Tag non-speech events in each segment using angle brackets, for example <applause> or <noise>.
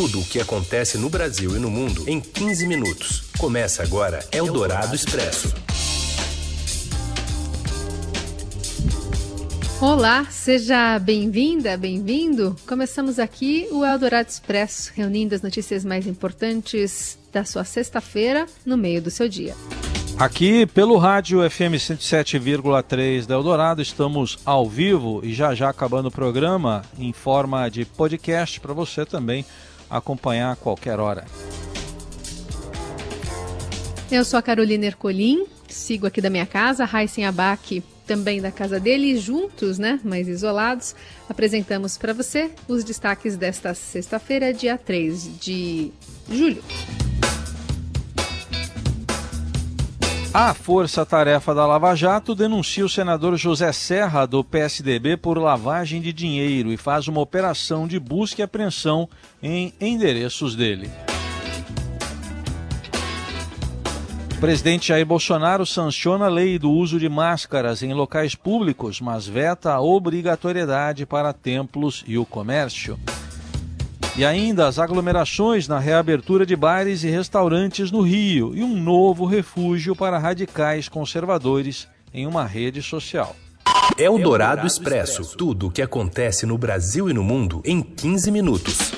Tudo o que acontece no Brasil e no mundo em 15 minutos. Começa agora Eldorado Expresso. Olá, seja bem-vinda, bem-vindo. Começamos aqui o Eldorado Expresso, reunindo as notícias mais importantes da sua sexta-feira no meio do seu dia. Aqui pelo rádio FM 107,3 da Eldorado, estamos ao vivo e já já acabando o programa em forma de podcast para você também acompanhar a qualquer hora. Eu sou a Carolina Ercolim, sigo aqui da minha casa, Raíssen Abac também da casa dele, juntos, né, mas isolados, apresentamos para você os destaques desta sexta-feira, dia 3 de julho. A Força Tarefa da Lava Jato denuncia o senador José Serra, do PSDB, por lavagem de dinheiro e faz uma operação de busca e apreensão em endereços dele. O presidente Jair Bolsonaro sanciona a lei do uso de máscaras em locais públicos, mas veta a obrigatoriedade para templos e o comércio. E ainda as aglomerações na reabertura de bares e restaurantes no Rio e um novo refúgio para radicais conservadores em uma rede social. É o Dourado Expresso. Tudo o que acontece no Brasil e no mundo em 15 minutos.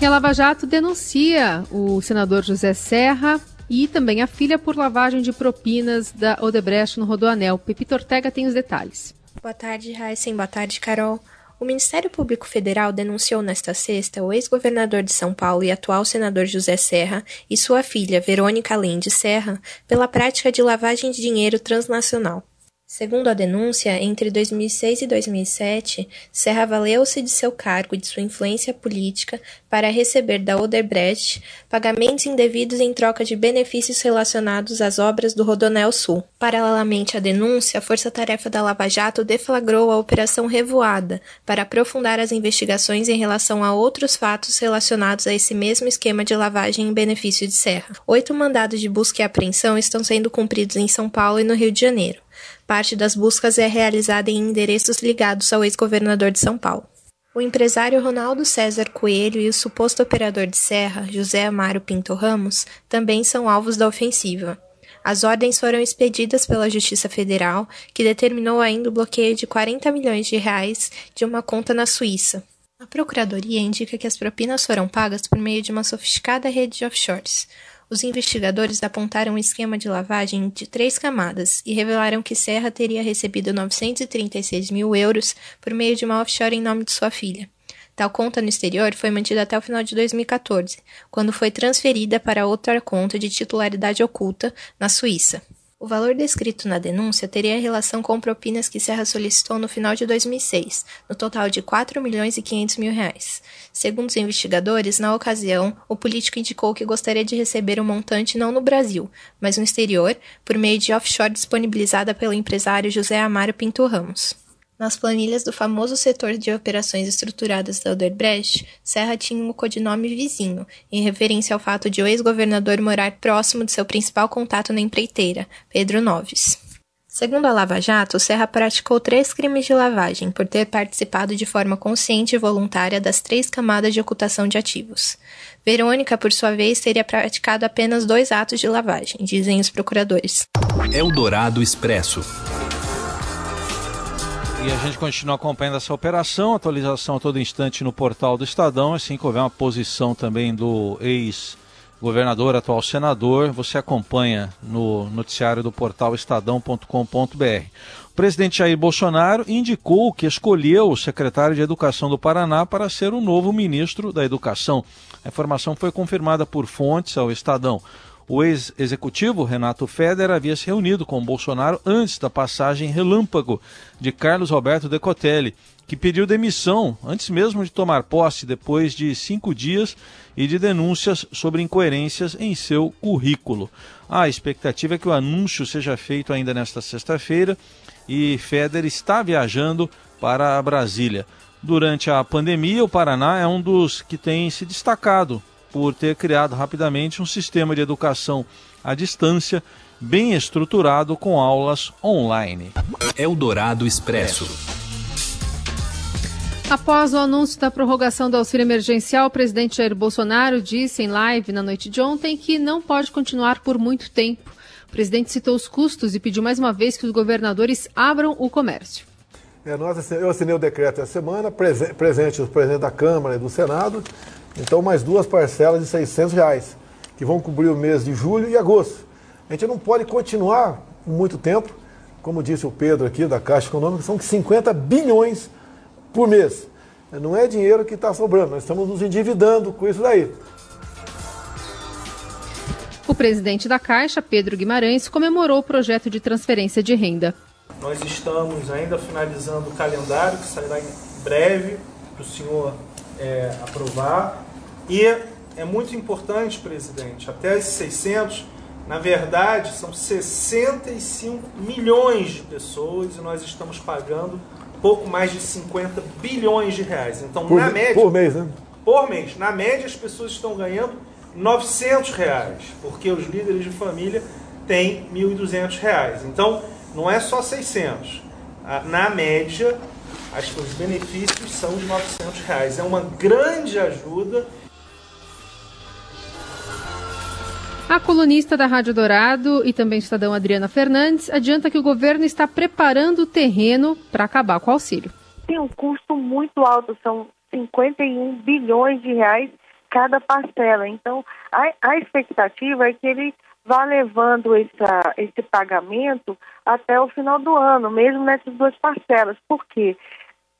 E a Lava Jato denuncia o senador José Serra e também a filha por lavagem de propinas da Odebrecht no Rodoanel. Pepito Ortega tem os detalhes. Boa tarde, Raíssen. Boa tarde, Carol. O Ministério Público Federal denunciou nesta sexta o ex-governador de São Paulo e atual senador José Serra e sua filha, Verônica Lende Serra, pela prática de lavagem de dinheiro transnacional. Segundo a denúncia, entre 2006 e 2007, Serra valeu-se de seu cargo e de sua influência política para receber da Odebrecht pagamentos indevidos em troca de benefícios relacionados às obras do Rodonel Sul. Paralelamente à denúncia, a Força Tarefa da Lava Jato deflagrou a Operação Revoada para aprofundar as investigações em relação a outros fatos relacionados a esse mesmo esquema de lavagem em benefício de Serra. Oito mandados de busca e apreensão estão sendo cumpridos em São Paulo e no Rio de Janeiro. Parte das buscas é realizada em endereços ligados ao ex-governador de São Paulo. O empresário Ronaldo César Coelho e o suposto operador de serra, José Amaro Pinto Ramos, também são alvos da ofensiva. As ordens foram expedidas pela Justiça Federal, que determinou ainda o bloqueio de 40 milhões de reais de uma conta na Suíça. A Procuradoria indica que as propinas foram pagas por meio de uma sofisticada rede de offshores. Os investigadores apontaram um esquema de lavagem de três camadas e revelaram que Serra teria recebido 936 mil euros por meio de uma offshore em nome de sua filha. Tal conta no exterior foi mantida até o final de 2014, quando foi transferida para outra conta de titularidade oculta na Suíça. O valor descrito na denúncia teria relação com propinas que Serra solicitou no final de 2006, no total de 4 milhões e 500 mil reais. Segundo os investigadores, na ocasião, o político indicou que gostaria de receber o um montante não no Brasil, mas no exterior, por meio de offshore disponibilizada pelo empresário José Amaro Pinto Ramos. Nas planilhas do famoso setor de operações estruturadas da Odebrecht, Serra tinha o codinome Vizinho, em referência ao fato de o ex-governador morar próximo de seu principal contato na empreiteira, Pedro Noves. Segundo a Lava Jato, Serra praticou três crimes de lavagem por ter participado de forma consciente e voluntária das três camadas de ocultação de ativos. Verônica, por sua vez, teria praticado apenas dois atos de lavagem, dizem os procuradores. Eldorado Expresso. E a gente continua acompanhando essa operação, atualização a todo instante no portal do Estadão, assim que houver uma posição também do ex-governador, atual senador, você acompanha no noticiário do portal estadão.com.br. O presidente Jair Bolsonaro indicou que escolheu o secretário de Educação do Paraná para ser o novo ministro da Educação. A informação foi confirmada por fontes ao Estadão. O ex-executivo Renato Feder havia se reunido com Bolsonaro antes da passagem relâmpago de Carlos Roberto Decotelli, que pediu demissão antes mesmo de tomar posse, depois de cinco dias e de denúncias sobre incoerências em seu currículo. A expectativa é que o anúncio seja feito ainda nesta sexta-feira e Feder está viajando para Brasília. Durante a pandemia, o Paraná é um dos que tem se destacado por ter criado rapidamente um sistema de educação à distância bem estruturado com aulas online. Eldorado Expresso. Após o anúncio da prorrogação do auxílio emergencial, o presidente Jair Bolsonaro disse em live na noite de ontem que não pode continuar por muito tempo. O presidente citou os custos e pediu mais uma vez que os governadores abram o comércio. É, nós, eu assinei o decreto essa semana, presente o presidente da Câmara e do Senado, então mais duas parcelas de 600 reais, que vão cobrir o mês de julho e agosto. A gente não pode continuar muito tempo, como disse o Pedro aqui da Caixa Econômica, são 50 bilhões por mês. Não é dinheiro que está sobrando, nós estamos nos endividando com isso daí. O presidente da Caixa, Pedro Guimarães, comemorou o projeto de transferência de renda. Nós estamos ainda finalizando o calendário, que sairá em breve para o senhor é, aprovar. E é muito importante, presidente, até esses 600, na verdade, são 65 milhões de pessoas e nós estamos pagando pouco mais de 50 bilhões de reais. Então, por, na média. Por mês, né? Por mês. Na média, as pessoas estão ganhando 900 reais, porque os líderes de família têm 1.200 reais. Então, não é só 600. Na média, os benefícios são de 900 reais. É uma grande ajuda. A colunista da Rádio Dourado e também cidadão Adriana Fernandes adianta que o governo está preparando o terreno para acabar com o auxílio. Tem um custo muito alto, são 51 bilhões de reais cada parcela. Então, a, a expectativa é que ele vá levando essa, esse pagamento até o final do ano, mesmo nessas duas parcelas. Por quê?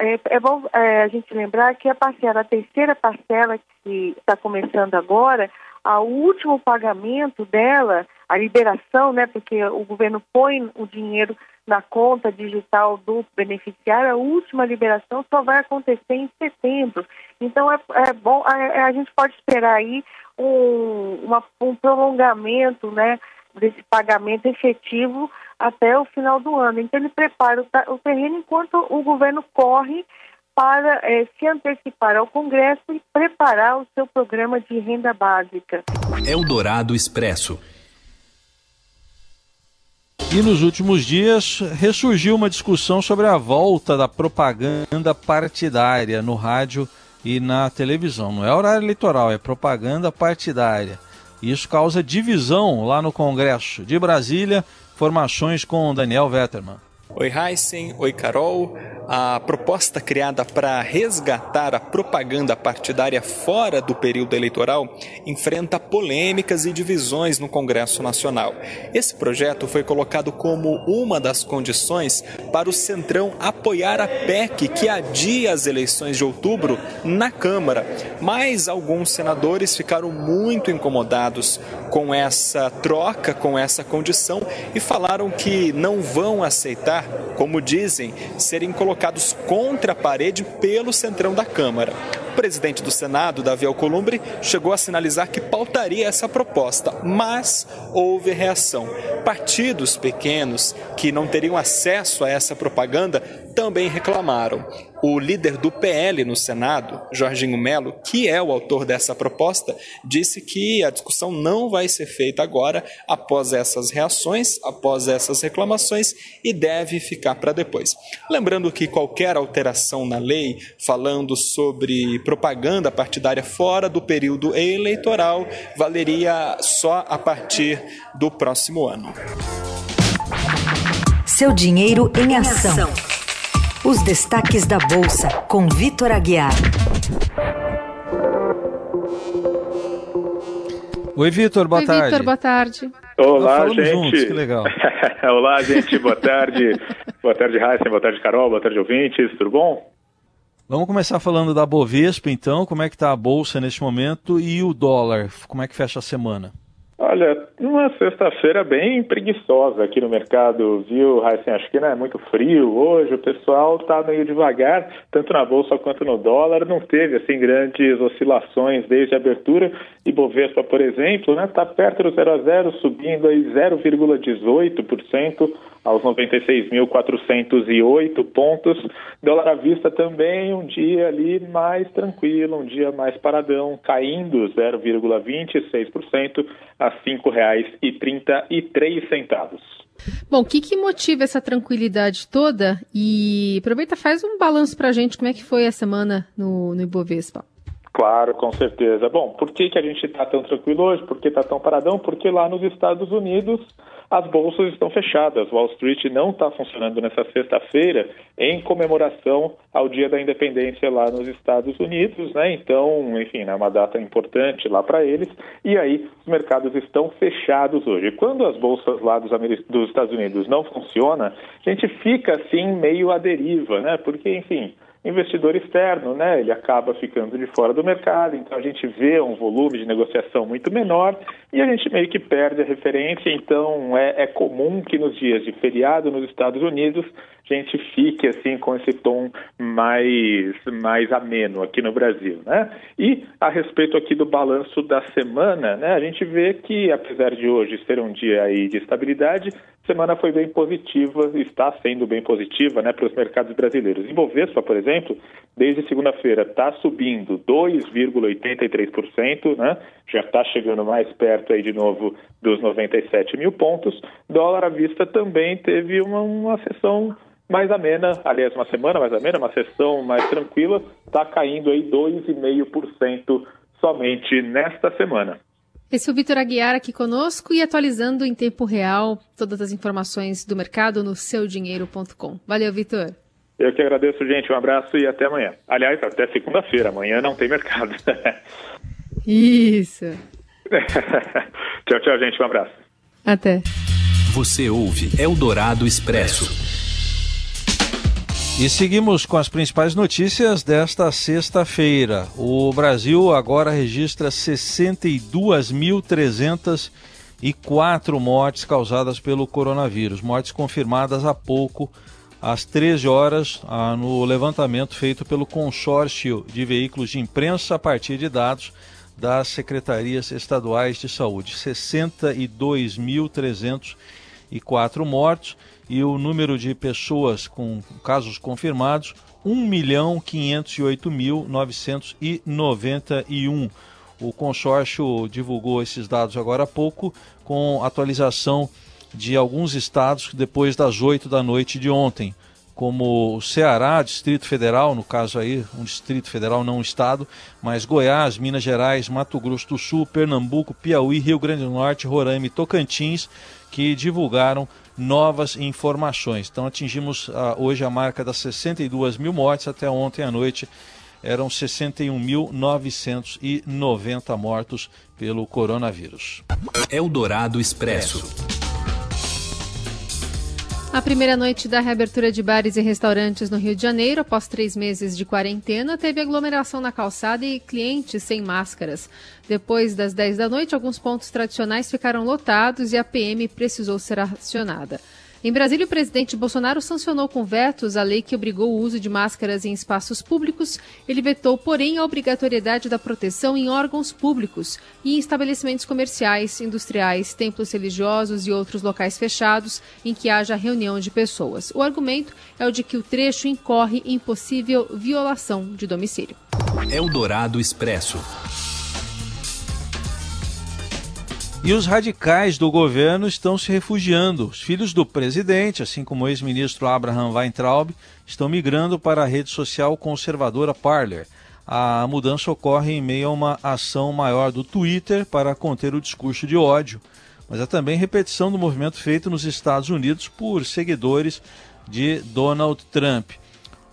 É, é bom é, a gente lembrar que a parcela, a terceira parcela que está começando agora, o último pagamento dela, a liberação, né, porque o governo põe o dinheiro na conta digital do beneficiário, a última liberação só vai acontecer em setembro. Então é, é bom, a, a, gente pode esperar aí um, uma, um prolongamento, né, desse pagamento efetivo até o final do ano. Então ele prepara o, o terreno enquanto o governo corre para é, se antecipar ao Congresso e preparar o seu programa de renda básica. Eldorado Expresso. E nos últimos dias ressurgiu uma discussão sobre a volta da propaganda partidária no rádio e na televisão. Não é horário eleitoral, é propaganda partidária. Isso causa divisão lá no Congresso de Brasília. Formações com Daniel Vetterman. Oi Heisen, oi Carol. A proposta criada para resgatar a propaganda partidária fora do período eleitoral enfrenta polêmicas e divisões no Congresso Nacional. Esse projeto foi colocado como uma das condições para o Centrão apoiar a PEC que adia as eleições de outubro na Câmara. Mas alguns senadores ficaram muito incomodados com essa troca, com essa condição e falaram que não vão aceitar como dizem, serem colocados contra a parede pelo centrão da Câmara. O presidente do Senado, Davi Alcolumbre, chegou a sinalizar que pautaria essa proposta, mas houve reação. Partidos pequenos que não teriam acesso a essa propaganda também reclamaram. O líder do PL no Senado, Jorginho Melo, que é o autor dessa proposta, disse que a discussão não vai ser feita agora, após essas reações, após essas reclamações, e deve ficar para depois. Lembrando que qualquer alteração na lei falando sobre propaganda partidária fora do período eleitoral valeria só a partir do próximo ano. Seu dinheiro em ação. Os destaques da Bolsa, com Vitor Aguiar. Oi, Vitor, boa Oi, tarde. Vitor, boa tarde. Olá, gente. Juntos, que legal. <laughs> Olá, gente, boa tarde. boa tarde, Raíssa, boa tarde, Carol, boa tarde, ouvintes, tudo bom? Vamos começar falando da Bovespa, então. Como é que está a Bolsa neste momento e o dólar? Como é que fecha a semana? Olha, uma sexta-feira bem preguiçosa aqui no mercado, viu, Raíssen? Acho que não é muito frio hoje, o pessoal está meio devagar, tanto na bolsa quanto no dólar, não teve assim grandes oscilações desde a abertura. E Bovespa, por exemplo, está né, tá perto do 0 a 0, subindo aí 0,18% aos 96.408 pontos. Dólar à vista também um dia ali mais tranquilo, um dia mais paradão, caindo 0,26% a R$ 5,33. Bom, o que, que motiva essa tranquilidade toda? E aproveita, faz um balanço para a gente, como é que foi a semana no, no Ibovespa? Claro, com certeza. Bom, por que, que a gente está tão tranquilo hoje? Por que está tão paradão? Porque lá nos Estados Unidos as bolsas estão fechadas. Wall Street não está funcionando nessa sexta-feira em comemoração ao Dia da Independência lá nos Estados Unidos, né? Então, enfim, é uma data importante lá para eles. E aí, os mercados estão fechados hoje. Quando as bolsas lá dos, dos Estados Unidos não funcionam, a gente fica assim meio à deriva, né? Porque, enfim investidor externo, né? Ele acaba ficando de fora do mercado, então a gente vê um volume de negociação muito menor e a gente meio que perde a referência. Então é, é comum que nos dias de feriado nos Estados Unidos a gente fique assim com esse tom mais mais ameno aqui no Brasil, né? E a respeito aqui do balanço da semana, né? A gente vê que apesar de hoje ser um dia aí de estabilidade, semana foi bem positiva, está sendo bem positiva, né, para os mercados brasileiros. Em Bovespa, por exemplo, desde segunda-feira está subindo 2,83%, né? Já está chegando mais perto aí de novo dos 97 mil pontos. Dólar à vista também teve uma, uma sessão mais amena, aliás, uma semana mais amena, uma sessão mais tranquila, está caindo aí 2,5% somente nesta semana. Esse é o Vitor Aguiar aqui conosco e atualizando em tempo real todas as informações do mercado no seudinheiro.com. Valeu, Vitor. Eu que agradeço, gente. Um abraço e até amanhã. Aliás, até segunda-feira. Amanhã não tem mercado. <laughs> Isso. tchau, tchau, gente. Um abraço. Até. Você ouve Eldorado Expresso. E seguimos com as principais notícias desta sexta-feira. O Brasil agora registra 62.304 mortes causadas pelo coronavírus, mortes confirmadas há pouco, às 13 horas, ah, no levantamento feito pelo consórcio de veículos de imprensa a partir de dados das secretarias estaduais de saúde. 62.304 mortos e o número de pessoas com casos confirmados, 1.508.991. O consórcio divulgou esses dados agora há pouco, com atualização de alguns estados depois das 8 da noite de ontem, como o Ceará, Distrito Federal, no caso aí, um Distrito Federal, não um estado, mas Goiás, Minas Gerais, Mato Grosso do Sul, Pernambuco, Piauí, Rio Grande do Norte, Roraima e Tocantins, que divulgaram novas informações. Então atingimos uh, hoje a marca das 62 mil mortes, até ontem à noite eram 61.990 mortos pelo coronavírus. Eldorado Expresso. A primeira noite da reabertura de bares e restaurantes no Rio de Janeiro, após três meses de quarentena, teve aglomeração na calçada e clientes sem máscaras. Depois das 10 da noite, alguns pontos tradicionais ficaram lotados e a PM precisou ser acionada. Em Brasília, o presidente Bolsonaro sancionou com vetos a lei que obrigou o uso de máscaras em espaços públicos. Ele vetou, porém, a obrigatoriedade da proteção em órgãos públicos e em estabelecimentos comerciais, industriais, templos religiosos e outros locais fechados em que haja reunião de pessoas. O argumento é o de que o trecho incorre em possível violação de domicílio. Eldorado Expresso. E os radicais do governo estão se refugiando. Os filhos do presidente, assim como o ex-ministro Abraham Weintraub, estão migrando para a rede social conservadora Parler. A mudança ocorre em meio a uma ação maior do Twitter para conter o discurso de ódio, mas é também repetição do movimento feito nos Estados Unidos por seguidores de Donald Trump.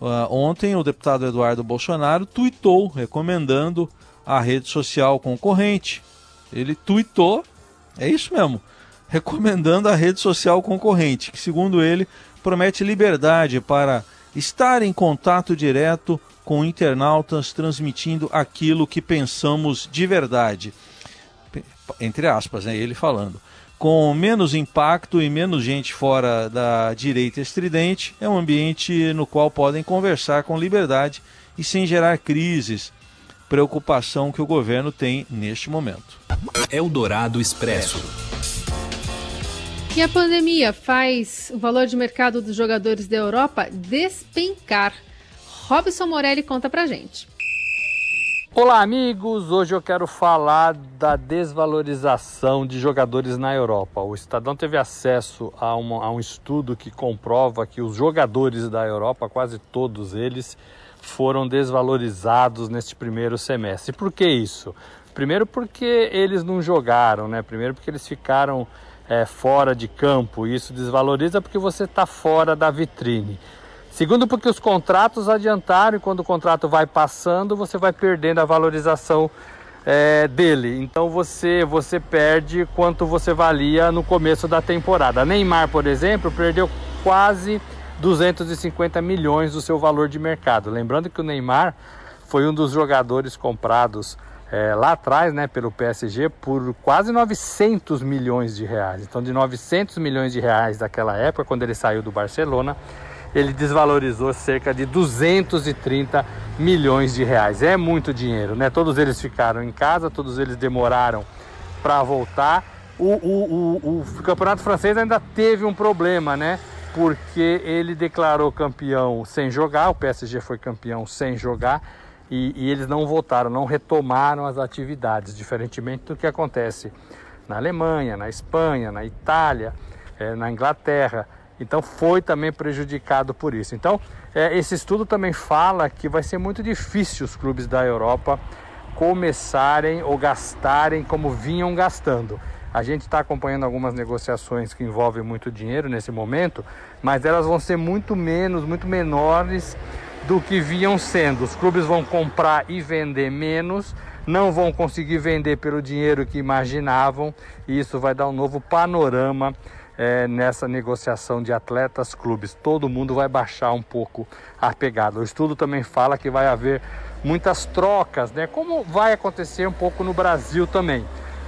Uh, ontem, o deputado Eduardo Bolsonaro tweetou recomendando a rede social concorrente. Ele tweetou é isso mesmo. Recomendando a rede social concorrente, que, segundo ele, promete liberdade para estar em contato direto com internautas, transmitindo aquilo que pensamos de verdade. Entre aspas, né, ele falando. Com menos impacto e menos gente fora da direita estridente, é um ambiente no qual podem conversar com liberdade e sem gerar crises, preocupação que o governo tem neste momento. Eldorado Expresso. E a pandemia faz o valor de mercado dos jogadores da Europa despencar. Robson Morelli conta pra gente. Olá, amigos! Hoje eu quero falar da desvalorização de jogadores na Europa. O Estadão teve acesso a, uma, a um estudo que comprova que os jogadores da Europa, quase todos eles, foram desvalorizados neste primeiro semestre. Por que isso? Primeiro, porque eles não jogaram, né? Primeiro, porque eles ficaram é, fora de campo. Isso desvaloriza porque você está fora da vitrine. Segundo, porque os contratos adiantaram e quando o contrato vai passando, você vai perdendo a valorização é, dele. Então você, você perde quanto você valia no começo da temporada. Neymar, por exemplo, perdeu quase 250 milhões do seu valor de mercado. Lembrando que o Neymar foi um dos jogadores comprados é, lá atrás, né, pelo PSG, por quase 900 milhões de reais. Então, de 900 milhões de reais daquela época, quando ele saiu do Barcelona, ele desvalorizou cerca de 230 milhões de reais. É muito dinheiro, né? Todos eles ficaram em casa, todos eles demoraram para voltar. O, o, o, o, campeonato francês ainda teve um problema, né? Porque ele declarou campeão sem jogar, o PSG foi campeão sem jogar e, e eles não voltaram, não retomaram as atividades, diferentemente do que acontece na Alemanha, na Espanha, na Itália, é, na Inglaterra. Então foi também prejudicado por isso. Então é, esse estudo também fala que vai ser muito difícil os clubes da Europa começarem ou gastarem como vinham gastando. A gente está acompanhando algumas negociações que envolvem muito dinheiro nesse momento, mas elas vão ser muito menos, muito menores do que vinham sendo. Os clubes vão comprar e vender menos, não vão conseguir vender pelo dinheiro que imaginavam, e isso vai dar um novo panorama é, nessa negociação de atletas clubes. Todo mundo vai baixar um pouco a pegada. O estudo também fala que vai haver muitas trocas, né? Como vai acontecer um pouco no Brasil também.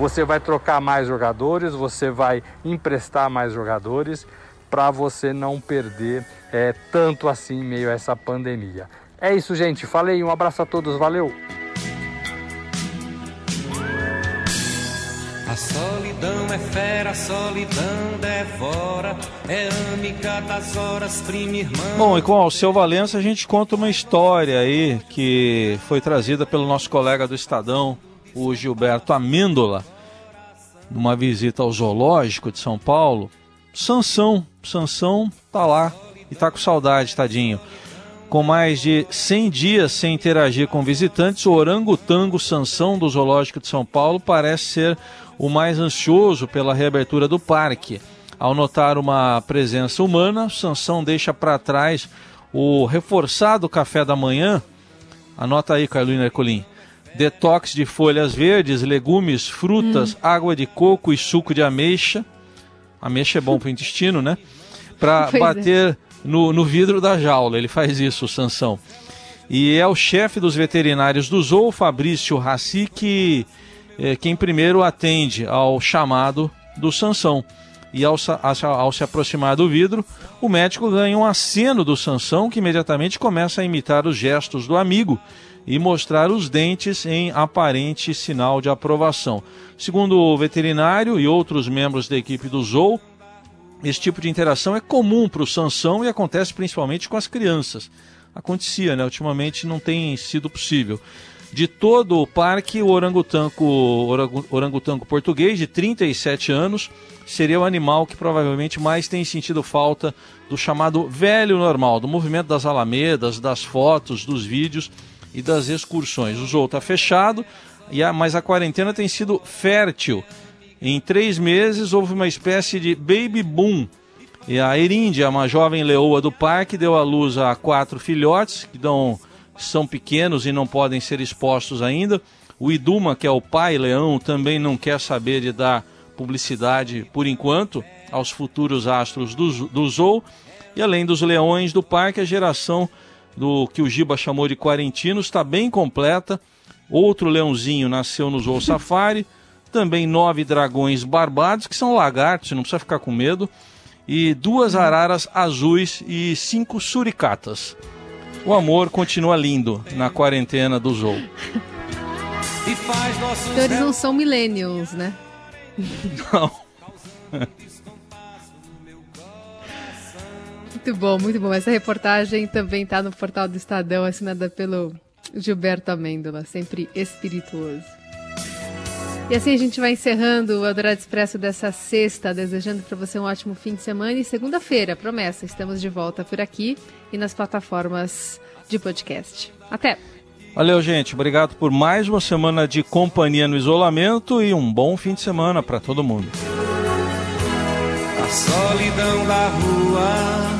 Você vai trocar mais jogadores, você vai emprestar mais jogadores para você não perder é, tanto assim em meio a essa pandemia. É isso, gente. Falei, um abraço a todos, valeu! A solidão é fera, a solidão devora, é amiga das horas, prima irmã. Bom, e com o Alceu Valença a gente conta uma história aí que foi trazida pelo nosso colega do Estadão, o Gilberto Amêndola, numa visita ao zoológico de São Paulo. Sansão, Sansão tá lá e tá com saudade, tadinho. Com mais de 100 dias sem interagir com visitantes, o orangotango Sansão do Zoológico de São Paulo parece ser o mais ansioso pela reabertura do parque. Ao notar uma presença humana, Sansão deixa para trás o reforçado café da manhã. Anota aí, Carolina Ercolim. Detox de folhas verdes, legumes, frutas, hum. água de coco e suco de ameixa. Ameixa é bom para o intestino, né? Para <laughs> é. bater é. no, no vidro da jaula. Ele faz isso, o Sansão. E é o chefe dos veterinários do Zoo, Fabrício Raci, que é, quem primeiro atende ao chamado do Sansão. E ao, ao, se aproximar do vidro, o médico ganha um aceno do Sansão, que imediatamente começa a imitar os gestos do amigo e mostrar os dentes em aparente sinal de aprovação. Segundo o veterinário e outros membros da equipe do Zoo, esse tipo de interação é comum para o Sansão e acontece principalmente com as crianças. Acontecia, né? Ultimamente não tem sido possível. De todo o parque, o orangotango, orangotango português, de 37 anos, seria o animal que provavelmente mais tem sentido falta do chamado velho normal, do movimento das alamedas, das fotos, dos vídeos e das excursões. O zoo está fechado, mas a quarentena tem sido fértil. Em três meses houve uma espécie de baby boom. E a Eríndia, uma jovem leoa do parque, deu à luz a quatro filhotes que dão são pequenos e não podem ser expostos ainda. O Iduma, que é o pai leão, também não quer saber de dar publicidade por enquanto aos futuros astros do, do Zoo. E além dos leões do parque, a geração do que o Giba chamou de quarentinos está bem completa. Outro leãozinho nasceu no Zoo Safari. Também nove dragões barbados, que são lagartos, não precisa ficar com medo. E duas araras azuis e cinco suricatas o amor continua lindo na quarentena do Zou. Então eles não são millennials, né? <laughs> Não. Muito bom, muito bom. Essa reportagem também está no portal do Estadão, assinada pelo Gilberto Amêndola, sempre espirituoso. E assim a gente vai encerrando o Eldorado Expresso dessa sexta, desejando para você um ótimo fim de semana e segunda-feira, promessa, estamos de volta por aqui e nas plataformas de podcast. Até! Valeu, gente. Obrigado por mais uma semana de companhia no isolamento e um bom fim de semana para todo mundo. A solidão da rua.